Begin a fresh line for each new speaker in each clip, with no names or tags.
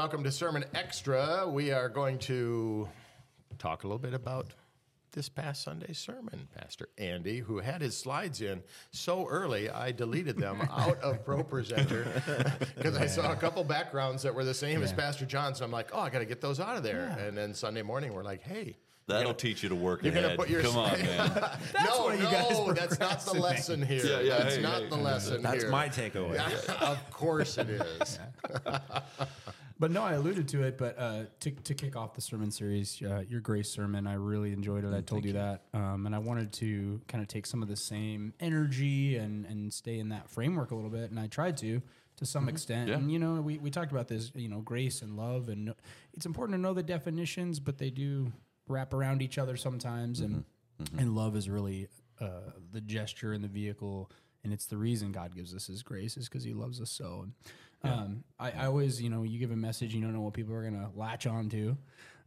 welcome to Sermon Extra. We are going to talk a little bit about this past Sunday's sermon, Pastor Andy, who had his slides in so early, I deleted them out of ProPresenter because I saw a couple backgrounds that were the same as Pastor John. So I'm like, oh, I got to get those out of there. And then Sunday morning, we're like, hey,
That'll teach you to work
you're gonna
ahead.
put your-
Come on, man.
no,
why you
no,
guys
that's not the lesson here.
Yeah, yeah,
that's
hey,
not
hey,
the lesson
That's
here.
my takeaway.
of course it is.
But no, I alluded to it. But uh, to, to kick off the sermon series, uh, your grace sermon, I really enjoyed it. I told you, that, um, and I wanted to kind of take some of the same energy and and stay in that framework a little bit, and I tried to to some extent.
Yeah.
And you know, we we talked about this, you know, grace and love, and it's important to know the definitions, but they do wrap around each other sometimes, and and love is really uh, the gesture and the vehicle. And it's the reason God gives us His grace is because He loves us so. And, um, I, I always, you know, you give a message, you don't know what people are going to latch on to,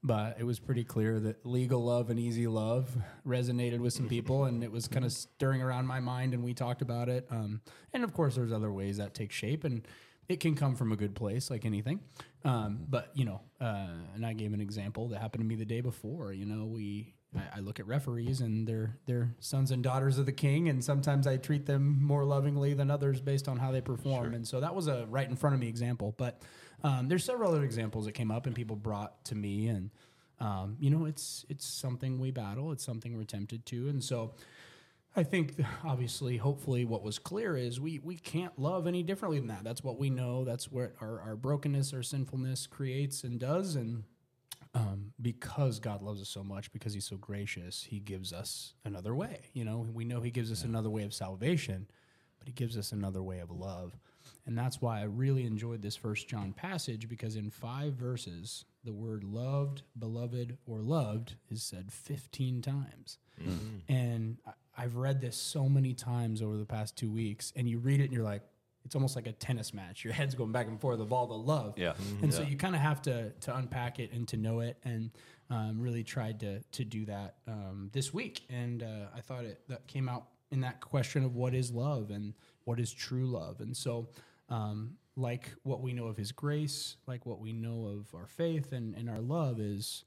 but it was pretty clear that legal love and easy love resonated with some people, and it was kind of stirring around my mind, and we talked about it. Um, and of course, there's other ways that take shape, and it can come from a good place, like anything. Um, but you know, uh, and I gave an example that happened to me the day before. You know, we I, I look at referees and they're they're sons and daughters of the king, and sometimes I treat them more lovingly than others based on how they perform. And so that was a right in front of me example. But um, there's several other examples that came up and people brought to me, and um, you know, it's it's something we battle. It's something we're tempted to, and so. I think obviously, hopefully, what was clear is we we can't love any differently than that. That's what we know. That's what our, our brokenness, our sinfulness creates and does. And um, because God loves us so much, because He's so gracious, He gives us another way. You know, we know He gives us another way of salvation, but He gives us another way of love. And that's why I really enjoyed this First John passage because in five verses, the word loved, beloved, or loved is said 15 times. And I- I've read this so many times over the past two weeks, and you read it and you're like, it's almost like a tennis match. Your head's going back and forth of all the love.
Yeah.
And so you kind of have to to unpack it and to know it, and um, really tried to to do that um, this week. And uh, I thought it that came out in that question of what is love and what is true love. And so, um, like what we know of His grace, like what we know of our faith and and our love is.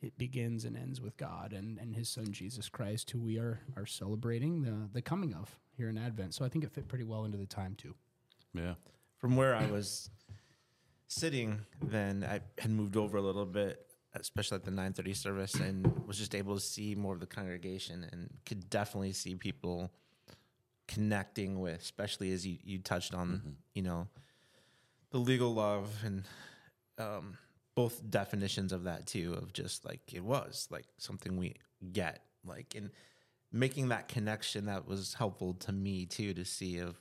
It begins and ends with God and, and His Son Jesus Christ, who we are are celebrating the the coming of here in Advent. So I think it fit pretty well into the time too.
Yeah.
From where I was sitting, then I had moved over a little bit, especially at the 9:30 service, and was just able to see more of the congregation, and could definitely see people connecting with, especially as you, you touched on, you know, the legal love and um, both definitions of that too, of just like it was like something we get, like and making that connection that was helpful to me too to see of,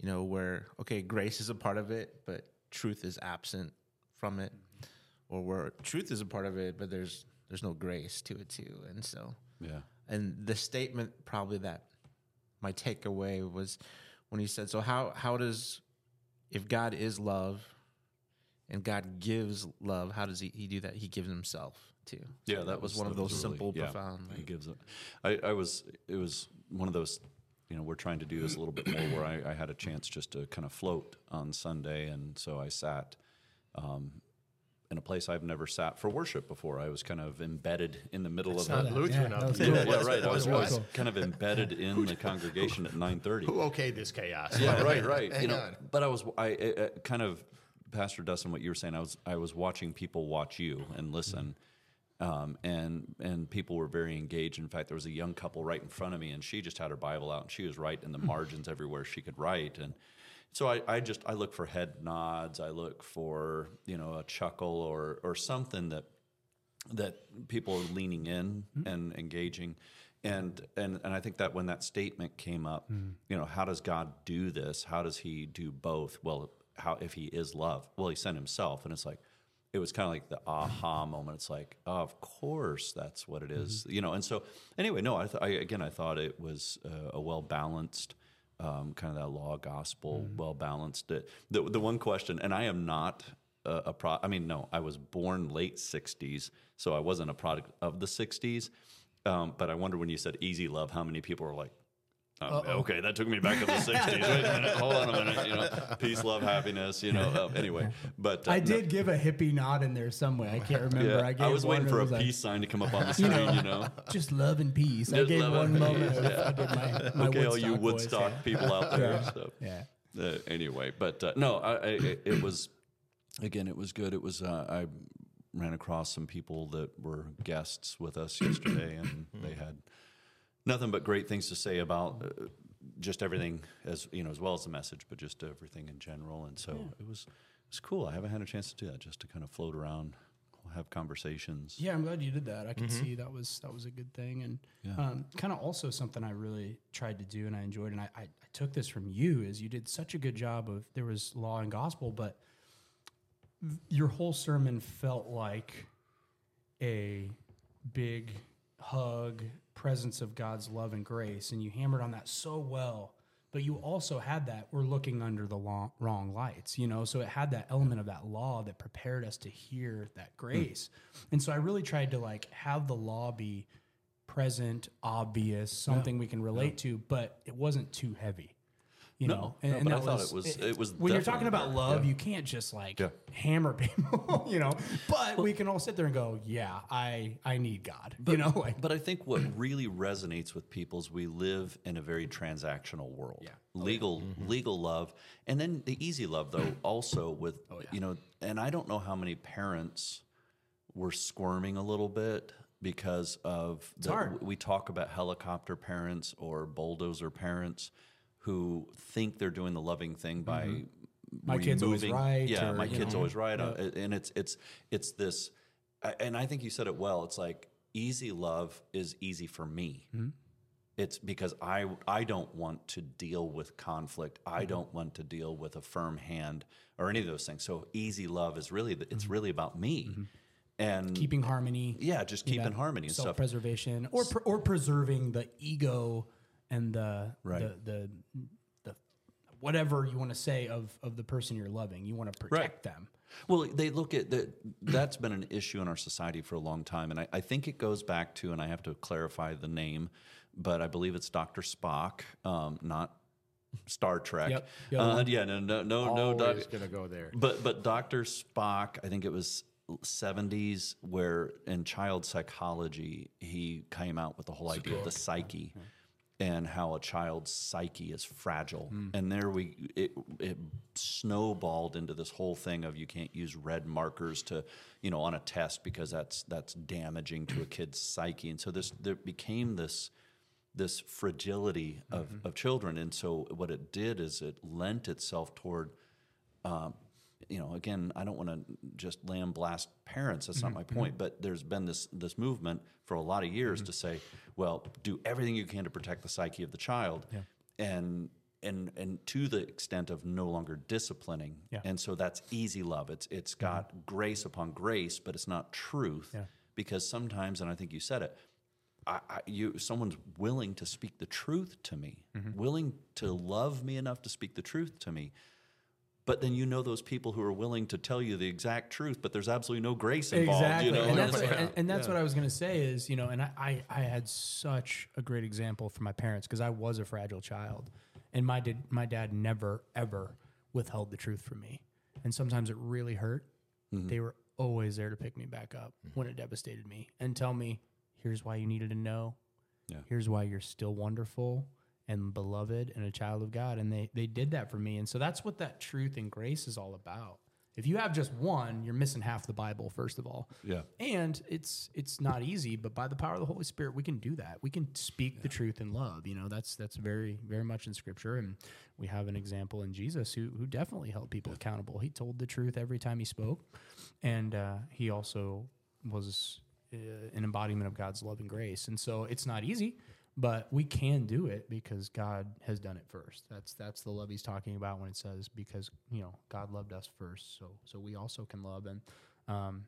you know, where okay, grace is a part of it, but truth is absent from it, mm-hmm. or where truth is a part of it, but there's there's no grace to it too, and so
Yeah.
and the statement probably that my takeaway was when he said, "So how how does if God is love and God gives love, how does he, he do that? He gives himself too."
Yeah,
So
that, was
one of those
really-
simple,
yeah,
profound.
He gives it. I, I was. It was one of those. You know, we're trying to do this a little bit more, where I, I had a chance just to kind of float on Sunday, and so I sat um, in a place I've never sat for worship before. I was kind of embedded in the middle of
Not
the.
Lutheran
Yeah,
of
that was
you.
cool.
Yeah, right.
it?
I was,
Was
I was kind of embedded in the congregation at nine thirty.
Who okayed this chaos?
Yeah, right, right.
Hang
you know,
on.
but I was, I uh, kind of, Pastor Dustin, what you were saying. I was, I was watching people watch you and listen, um, and and people were very engaged. In fact, there was a young couple right in front of me, and she just had her Bible out, and she was right in the hmm. margins everywhere she could write, and so I, I just I look for head nods, I look for you know a chuckle or or something that that people are leaning in hmm. and engaging. And and and I think that when that statement came up hmm. you know how does God do this? How does he do both? Well how if he is love well he sent himself. And it's like it was kind of like the aha moment it's like oh, of course that's what it is. you know and so anyway no I, th- I again I thought it was uh, a well balanced um, kind of that law gospel well balanced the, the one question and I am not a, a pro. I mean, no, I was born late '60s, so I wasn't a product of the '60s. Um, but I wonder when you said easy love, how many people were like, Um, okay, that took me back to the '60s. Wait a minute, hold on a minute. You know, peace, love, happiness. You know. Uh, anyway, but uh,
I
no-
did give a hippie nod in there somewhere. I can't remember.
yeah,
I,
I,
gave
was
one
waiting for a
like,
peace sign to come up on the screen. You know.
Just love and peace. I gave one moment. Of,
yeah.
I did my, my
okay, all you
Woodstock voice,
Woodstock
yeah.
people out there.
Yeah.
So.
Yeah.
Uh, anyway, but uh, no, I, I, it, it was again, it was good. It was uh, I ran across some people that were guests with us yesterday, and they had nothing but great things to say about uh, just everything, as you know, as well as the message, but just everything in general. And so it was it was cool. I haven't had a chance to do that, just to kind of float around, have conversations.
Yeah, I'm glad you did that. I could see that was that was a good thing, and um, kind of also something I really tried to do and I enjoyed. And I, I, I took this from you is you did such a good job of there was law and gospel, but your whole sermon felt like a big hug, presence of God's love and grace, and you hammered on that so well. But you also had that we're looking under the long, wrong lights, you know. So it had that element of that law that prepared us to hear that hmm. grace. And so I really tried to like have the law be present, obvious, something we can relate to, but it wasn't too heavy. You
No,
know,
no, but I thought it was- it was
when you're talking about love,
yeah.
you can't just like
Yeah.
hammer people, you know. But we can all sit there and go, "Yeah, I I need God," but, you know. Like,
But I think what really resonates with people is we live in a very transactional world.
Yeah.
Oh, legal mm-hmm. legal love. And then the easy love though also with oh, you know, and I don't know how many parents were squirming a little bit because of the, we talk about helicopter parents or bulldozer parents who think they're doing the loving thing by
Mm-hmm. My kid's always right,
Yeah,
or,
my kid's
know,
always right. Uh, And it's it's it's this, and I think you said it well. It's like easy love is easy for me.
Mm-hmm.
It's because I I don't want to deal with conflict.
Mm-hmm.
I don't want to deal with a firm hand or any of those things. So easy love is really the-
Mm-hmm.
it's really about me, and
keeping harmony.
yeah, just keeping harmony and stuff.
self-preservation, or pr- or preserving the ego and the
Right.
the, the the whatever you want to say of of the person you're loving. You want to protect them.
Well, they look at that. That's been an issue in our society for a long time, and I, I think it goes back to, and I have to clarify the name, but I believe it's Doctor Spock, um, not Star Trek.
Yep, the
Uh, yeah, no, no, no, no. Doc,
Always going to go there.
but but Doctor Spock, I think it was. 70s where in child psychology he came out with the whole idea of the psyche and how a child's psyche is fragile. And there we it, it snowballed into this whole thing of you can't use red markers to you know on a test because that's that's damaging to a kid's psyche. And so this there became this this fragility of, of children. And so what it did is it lent itself toward um, you know, again, I don't want to just lamb blast parents. That's not mm-hmm, my mm-hmm. point. But there's been this this movement for a lot of years mm-hmm. to say, well, do everything you can to protect the psyche of the child, and and and to the extent of no longer disciplining.
Yeah.
And so that's easy love. It's it's got grace upon grace, but it's not truth.
Yeah.
Because sometimes, and I think you said it, I, I, you someone's willing to speak the truth to me, willing to love me enough to speak the truth to me. But then you know those people who are willing to tell you the exact truth, but there's absolutely no grace involved.
Exactly,
You know,
and that's,
It's
what, and, and that's what I was going to say is you know, and I, I I had such a great example from my parents because I was a fragile child, and my did my dad never ever withheld the truth from me, and sometimes it really hurt. Mm-hmm. They were always there to pick me back up mm-hmm. when it devastated me and tell me, here's why you needed to know.
Yeah.
Here's why you're still wonderful and beloved and a child of God. And they they did that for me. And so that's what that truth and grace is all about. If you have just one, you're missing half the Bible, first of all.
Yeah.
And it's it's not easy, but by the power of the Holy Spirit, we can do that. We can speak the truth in love. You know, that's that's very, very much in scripture. And we have an example in Jesus who who definitely held people accountable. He told the truth every time he spoke. And uh, he also was uh, an embodiment of God's love and grace. And so it's not easy, but we can do it because God has done it first. That's that's the love he's talking about when it says because you know God loved us first, so so we also can love and um,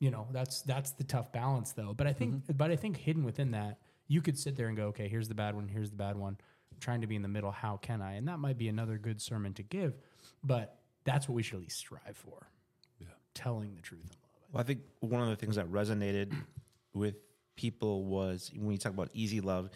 you know that's that's the tough balance though. But I think but I think hidden within that you could sit there and go, okay, here's the bad one, here's the bad one. I'm trying to be in the middle. How can I? And that might be another good sermon to give, but that's what we should at least strive for.
Yeah.
Telling the truth in love.
Well, I think one of the things that resonated with people was when you talk about easy love,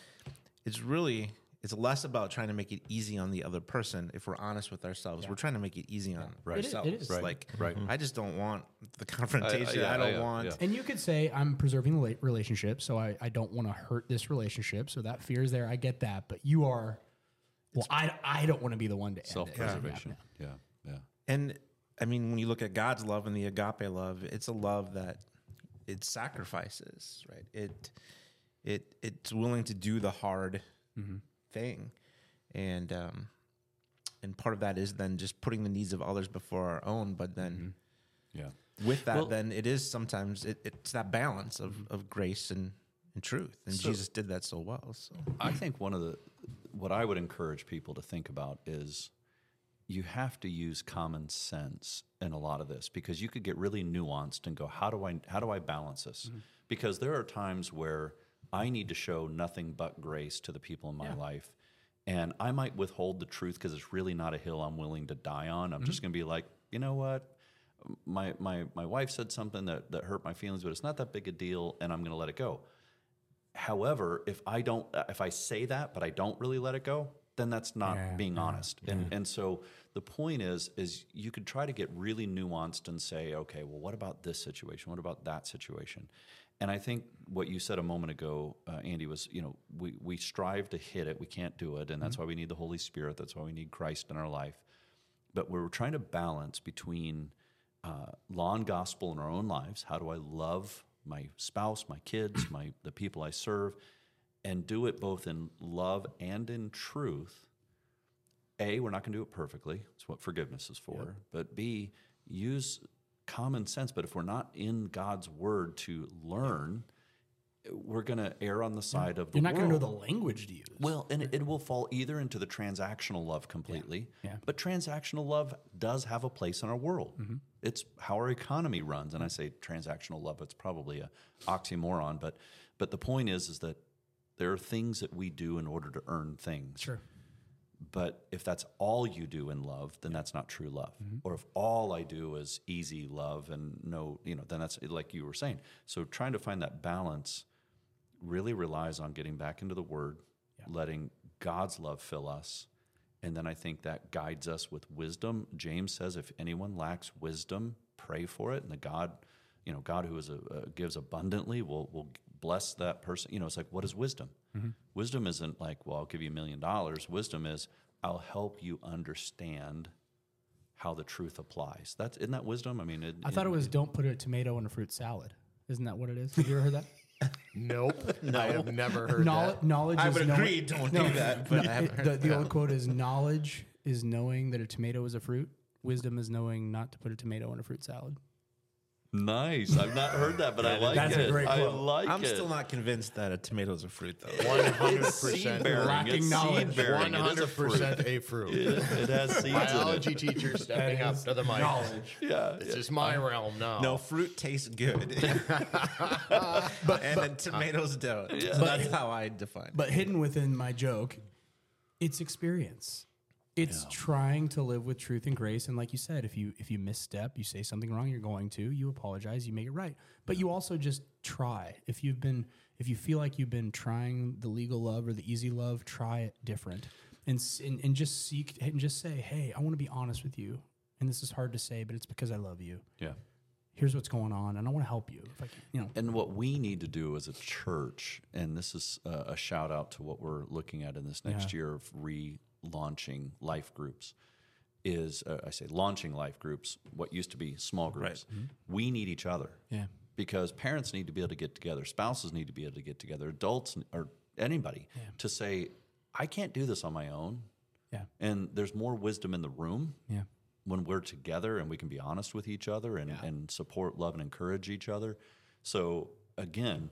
it's really it's less about trying to make it easy on the other person. If we're honest with ourselves, we're trying to make it easy on
Right. It
is- it
ourselves.
Right,
Like,
right. Mm-hmm.
I just don't want the confrontation. I,
yeah,
don't
yeah,
want.
yeah.
And you could say, I'm preserving the relationship, so I, I don't want to hurt this relationship. So that fear is there. I get that. But you are, well, I, I don't want to be the one to end it.
Self-preservation. Yeah, yeah.
And I mean, when you look at God's love and the agape love, it's a love that it sacrifices, right? It it it's willing to do the hard mm-hmm. thing, and um, and part of that is then just putting the needs of others before our own. But then mm-hmm.
Yeah.
with that,
Well-
then it is sometimes it, it's that balance of, mm-hmm. of grace and, and truth, and
So-
Jesus did that so well. So
I think one of the what I would encourage people to think about is you have to use common sense in a lot of this because you could get really nuanced and go how do I how do I balance this? Mm-hmm. Because there are times where I need to show nothing but grace to the people in my life and I might withhold the truth because it's really not a hill I'm willing to die on. I'm just mm-hmm. going to be like, "You know what? My my my wife said something that that hurt my feelings, but it's not that big a deal and I'm going to let it go." However, if I don't, if I say that, but I don't really let it go, then that's not
Yeah,
being
yeah,
honest. And and so the point is, is you could try to get really nuanced and say, okay, well, what about this situation? What about that situation? And I think what you said a moment ago, uh, Andy, was you know we we strive to hit it, we can't do it, and that's why we need the Holy Spirit. That's why we need Christ in our life. But we're trying to balance between uh, law and gospel in our own lives. How do I love my spouse, my kids, my the people I serve, and do it both in love and in truth? A, we're not going to do it perfectly. It's what forgiveness is for. But B, use common sense. But if we're not in God's word to learn, we're going to err on the side of the
You're not going to know the language to use.
Well, and it, it will fall either into the transactional love completely,
Yeah.
but transactional love does have a place in our world. Mm-hmm. It's how our economy runs, and I mm-hmm. say transactional love. It's probably a oxymoron, but but the point is is that there are things that we do in order to earn things.
Sure.
But if that's all you do in love, then that's not true love. Or if all I do is easy love and no, you know, then that's like you were saying. So trying to find that balance really relies on getting back into the word, letting God's love fill us. And then I think that guides us with wisdom. James says, if anyone lacks wisdom, pray for it. And the God, you know, God who is a, uh, gives abundantly will, will bless that person. You know, it's like, what is wisdom? Mm-hmm. Wisdom isn't like, well, I'll give you a million dollars. Wisdom is, I'll help you understand how the truth applies. That's isn't that wisdom? I mean, it,
I thought it was don't put a tomato in a fruit salad. Isn't that what it is? Have you ever heard that?
Nope. I have never heard
Knowledge,
that.
knowledge
I
is
would
knowing-
agree, don't
No,
do that.
no,
But I
it-
heard
the, the old quote is knowledge is knowing that a tomato is a fruit. Wisdom is knowing not to put a tomato in a fruit salad.
Nice. I've not heard that, but I like
That's a
it.
great
I
quote.
like
I'm
it.
still not convinced that a tomato is a fruit, though.
One hundred
It's seed
percent.
bearing.
Lacking
It's
knowledge.
seed bearing.
One
It is a
hundred
fruit.
percent a fruit.
It, it has seeds in
Biology
it.
teacher stepping up to the mic.
Yeah,
This is my realm now.
No, fruit tastes good, but and then tomatoes don't. So that's how I define. it.
But hidden within my joke, it's experience. It's trying to live with truth and grace. And like you said, if you if you misstep, you say something wrong, you're going to, you apologize, you make it right. But you also just try. If you've been if you feel like you've been trying the legal love or the easy love, try it different. And and, and just seek and just say, Hey, I want to be honest with you. And this is hard to say, but it's because I love you.
yeah.
Here's what's going on, and I want to help you. If I can, you know.
And what we need to do as a church, and this is a, a shout out to what we're looking at in this next year of relaunching life groups, is uh, I say launching life groups, what used to be small groups. We need each other.
Yeah.
Because parents need to be able to get together, spouses need to be able to get together, adults or anybody to say, I can't do this on my own.
Yeah.
And there's more wisdom in the room
Yeah.
when we're together and we can be honest with each other and, and support, love, and encourage each other. So again,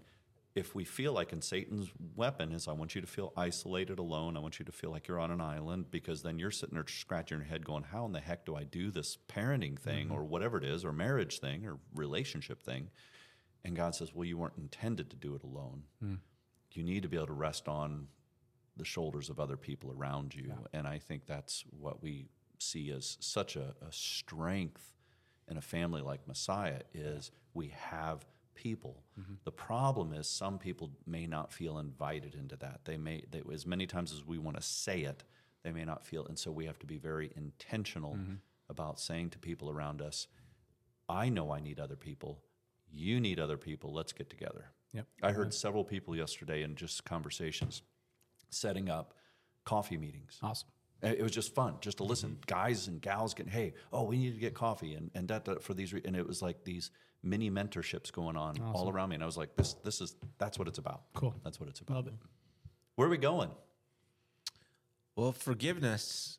if we feel like, and Satan's weapon is, I want you to feel isolated, alone. I want you to feel like you're on an island because then you're sitting there scratching your head, going, "How in the heck do I do this parenting thing, mm-hmm. or whatever it is, or marriage thing, or relationship thing?" And God says, "Well, you weren't intended to do it alone. Mm. You need to be able to rest on the shoulders of other people around you. And I think that's what we see as such a, a strength in a family like Messiah is we have people. Mm-hmm. The problem is some people may not feel invited into that. They may, they, as many times as we want to say it, they may not feel. And so we have to be very intentional mm-hmm. about saying to people around us, I know I need other people. You need other people. Let's get together.
Yep.
I heard several people yesterday in just conversations setting up coffee meetings.
Awesome.
Uh, It was just fun, just to listen. Guys and gals getting, hey, oh, we need to get coffee, and and that, that for these, re-. and it was like these mini mentorships going on all around me, and I was like, this this is that's what it's about.
Cool.
That's what it's about.
Love it.
Where are we going?
Well, forgiveness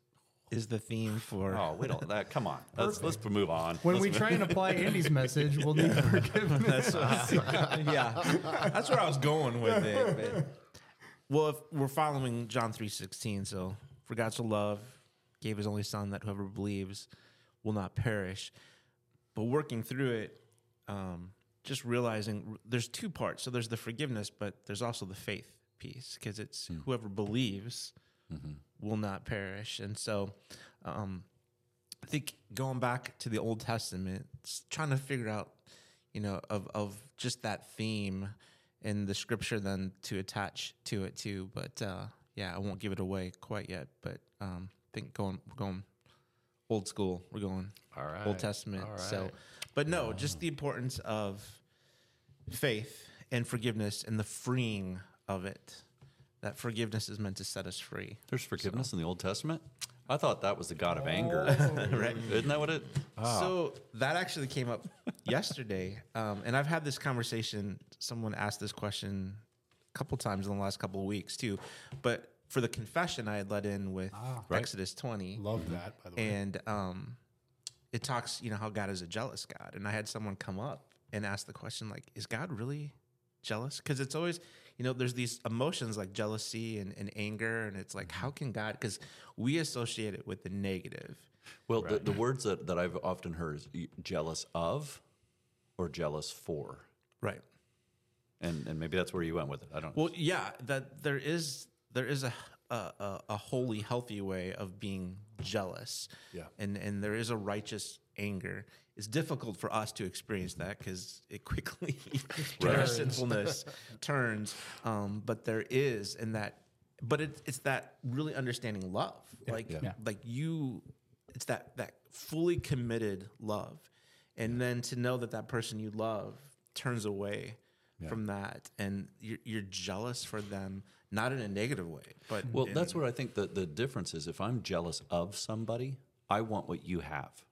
is the theme for.
Oh, we don't. That, come on, let's let's move on.
When
Let's
we
move-
try and apply Andy's message, we'll need forgiveness.
yeah, that's where I was going with it. but- well, if we're following John three sixteen, so for God so love gave His only Son that whoever believes will not perish. But working through it, um, just realizing there's two parts. So there's the forgiveness, but there's also the faith piece because it's whoever believes will not perish. And so, um, I think going back to the Old Testament, trying to figure out, you know, of of just that theme in the scripture, then to attach to it too. But uh, yeah, I won't give it away quite yet. But um, I think going we're going old school. We're going
All right.
Old Testament.
All
So, but no, just the importance of faith and forgiveness and the freeing of it. That forgiveness is meant to set us free.
There's forgiveness in the Old Testament. I thought that was the God of anger. right? Isn't that what it?
So that actually came up yesterday, um, and I've had this conversation. Someone asked this question a couple times in the last couple of weeks too, but for the confession I had let in with
Right.
Exodus 20,
Love that, by the way.
and um, it talks, you know, how God is a jealous God, and I had someone come up and ask the question like, "Is God really jealous?" Because it's always, you know, there's these emotions like jealousy and, and anger, and it's like, how can God? Because we associate it with the negative.
Well, the, the words that, that I've often heard is jealous of or jealous for.
Right.
And, and maybe that's where you went with it. I don't
Well, yeah, that there is there is a a, a, a wholly healthy way of being jealous.
Yeah.
and and there is a righteous anger. It's difficult for us to experience that because it quickly our sinfulness turns. Um, but there is in that, but it, it's that really understanding love, like
Yeah.
Yeah.
like you, it's that that fully committed love, and then to know that that person you love turns away from that, and you're, you're jealous for them, not in a negative way, but
Well,
in-
that's where I think the, the difference is. If I'm jealous of somebody, I want what you have,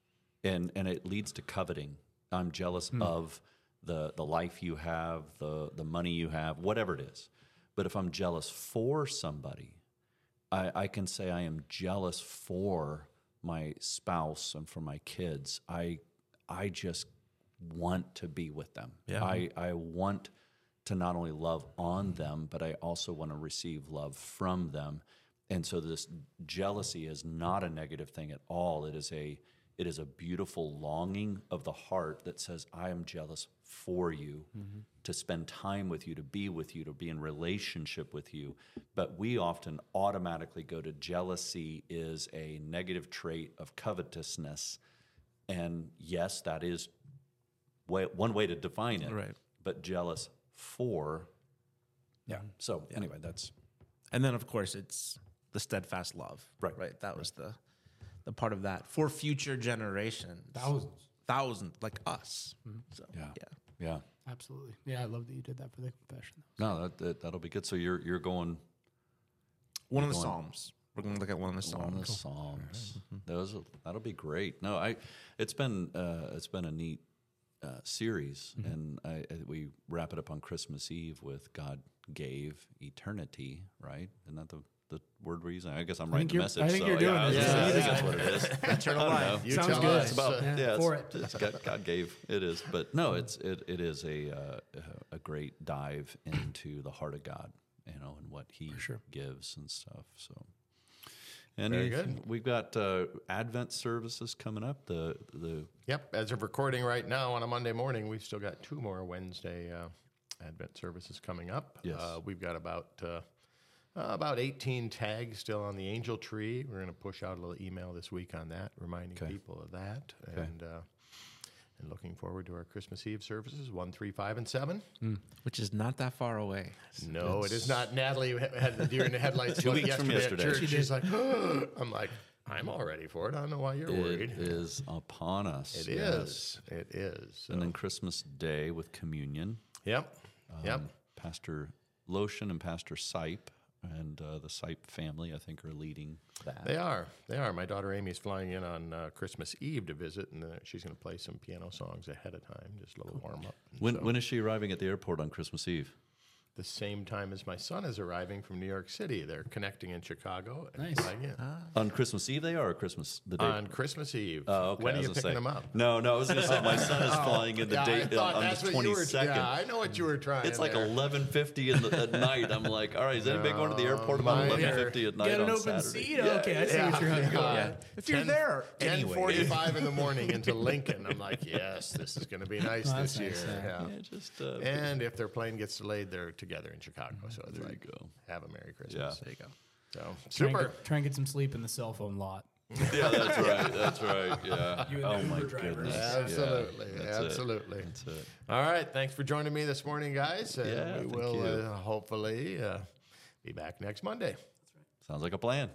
and and it leads to coveting. I'm jealous hmm. of the the life you have, the the money you have, whatever it is. But if I'm jealous for somebody, I, I can say I am jealous for my spouse and for my kids. I I just want to be with them. I, I want to not only love on them, but I also want to receive love from them. And so this jealousy is not a negative thing at all. It is a it is a beautiful longing of the heart that says, I am jealous for you, mm-hmm. to spend time with you, to be with you, to be in relationship with you. But we often automatically go to jealousy is a negative trait of covetousness. And yes, that is way, one way to define it.
Right.
But jealous for.
Yeah.
So anyway, that's
And then, of course, it's the steadfast love.
Right.
Right. That was the the part of that for future generations.
Thousands.
Thousands like us. So
yeah,
yeah.
yeah.
Absolutely. Yeah, I love that you did that for the confession.
No, that, that that'll be good. So you're you're going
One of the
Going-
Psalms. We're gonna look at one of the
on the
Psalms.
Psalms. Those that'll be great. No, I it's been uh, it's been a neat uh, series, and I, I, we wrap it up on Christmas Eve with God gave eternity. Right? Isn't that the the word we're using? I guess I'm writing the message.
I think
so,
you're doing
yeah,
it.
gonna I
Yeah.
think that's what it is.
Eternal life.
You
Sounds
tell
good.
It's about
Yeah,
yeah,
for
it's,
it.
God, God gave it is, but no, it's it, it is a uh, a great dive into the heart of God, you know, and what He
sure.
gives and stuff. So, and
Very good.
we've got uh, Advent services coming up. The the
Yep. As of recording right now on a Monday morning, we've still got two more Wednesday uh, Advent services coming up.
Yes.
Uh, we've got about uh, uh, about 18 tags still on the angel tree. We're going to push out a little email this week on that, reminding
Okay.
people of that.
Okay.
And uh, and looking forward to our Christmas Eve services, 1, 3, 5, and 7.
which is not that far away.
No, it is not. Natalie had the deer in the headlights
Two
look
weeks from
yesterday.
yesterday.
At church. She's like, I'm like, I'm all ready for it. I don't know why you're
It
worried.
is upon us.
It
yes.
is. It is.
And then Christmas Day with communion.
yep. Yep.
Um, Pastor Lotion and Pastor Sipe and uh, the Sipe family, I think, are leading that.
They are. They are. My daughter Amy's flying in on uh, Christmas Eve to visit, and uh, she's going to play some piano songs ahead of time, just a little warm up.
When,
so-
when is she arriving at the airport on Christmas Eve?
The same time as my son is arriving from New York City. They're connecting in Chicago. and
Nice.
flying in.
On Christmas Eve, they are, or Christmas the day?
On Christmas Eve.
Oh, okay.
When are you picking
say-
them up?
No, no, I was going to say my son is flying in the
yeah, I
date
thought
on
that's
the
what you were. Yeah, I know what you were trying.
It's like eleven fifty in the, at night. I'm like, all right, is anybody going to the airport about
mine
eleven
are-
fifty at night
Get an
on
open
Saturday?
seat. Okay, I see what you're
Yeah.
going.
Yeah.
If you're
10
there anyway.
10:45 in the morning into Lincoln. I'm like, yes, this is going to be nice
Oh,
this year.
nice, yeah.
Yeah.
Yeah, just uh,
And if their plane gets delayed, they're together in Chicago. Mm-hmm. So it's
there
like, have a Merry Christmas.
Yeah.
There you go.
So super.
Try and, get, try and get some sleep in the cell phone lot.
yeah, that's right. That's right. Yeah.
You and
oh my
drivers.
Absolutely.
Yeah, that's
absolutely. It.
That's it.
All right. Thanks for joining me this morning, guys. Uh,
yeah,
we will uh, hopefully uh, be back next Monday. That's right.
Sounds like a plan.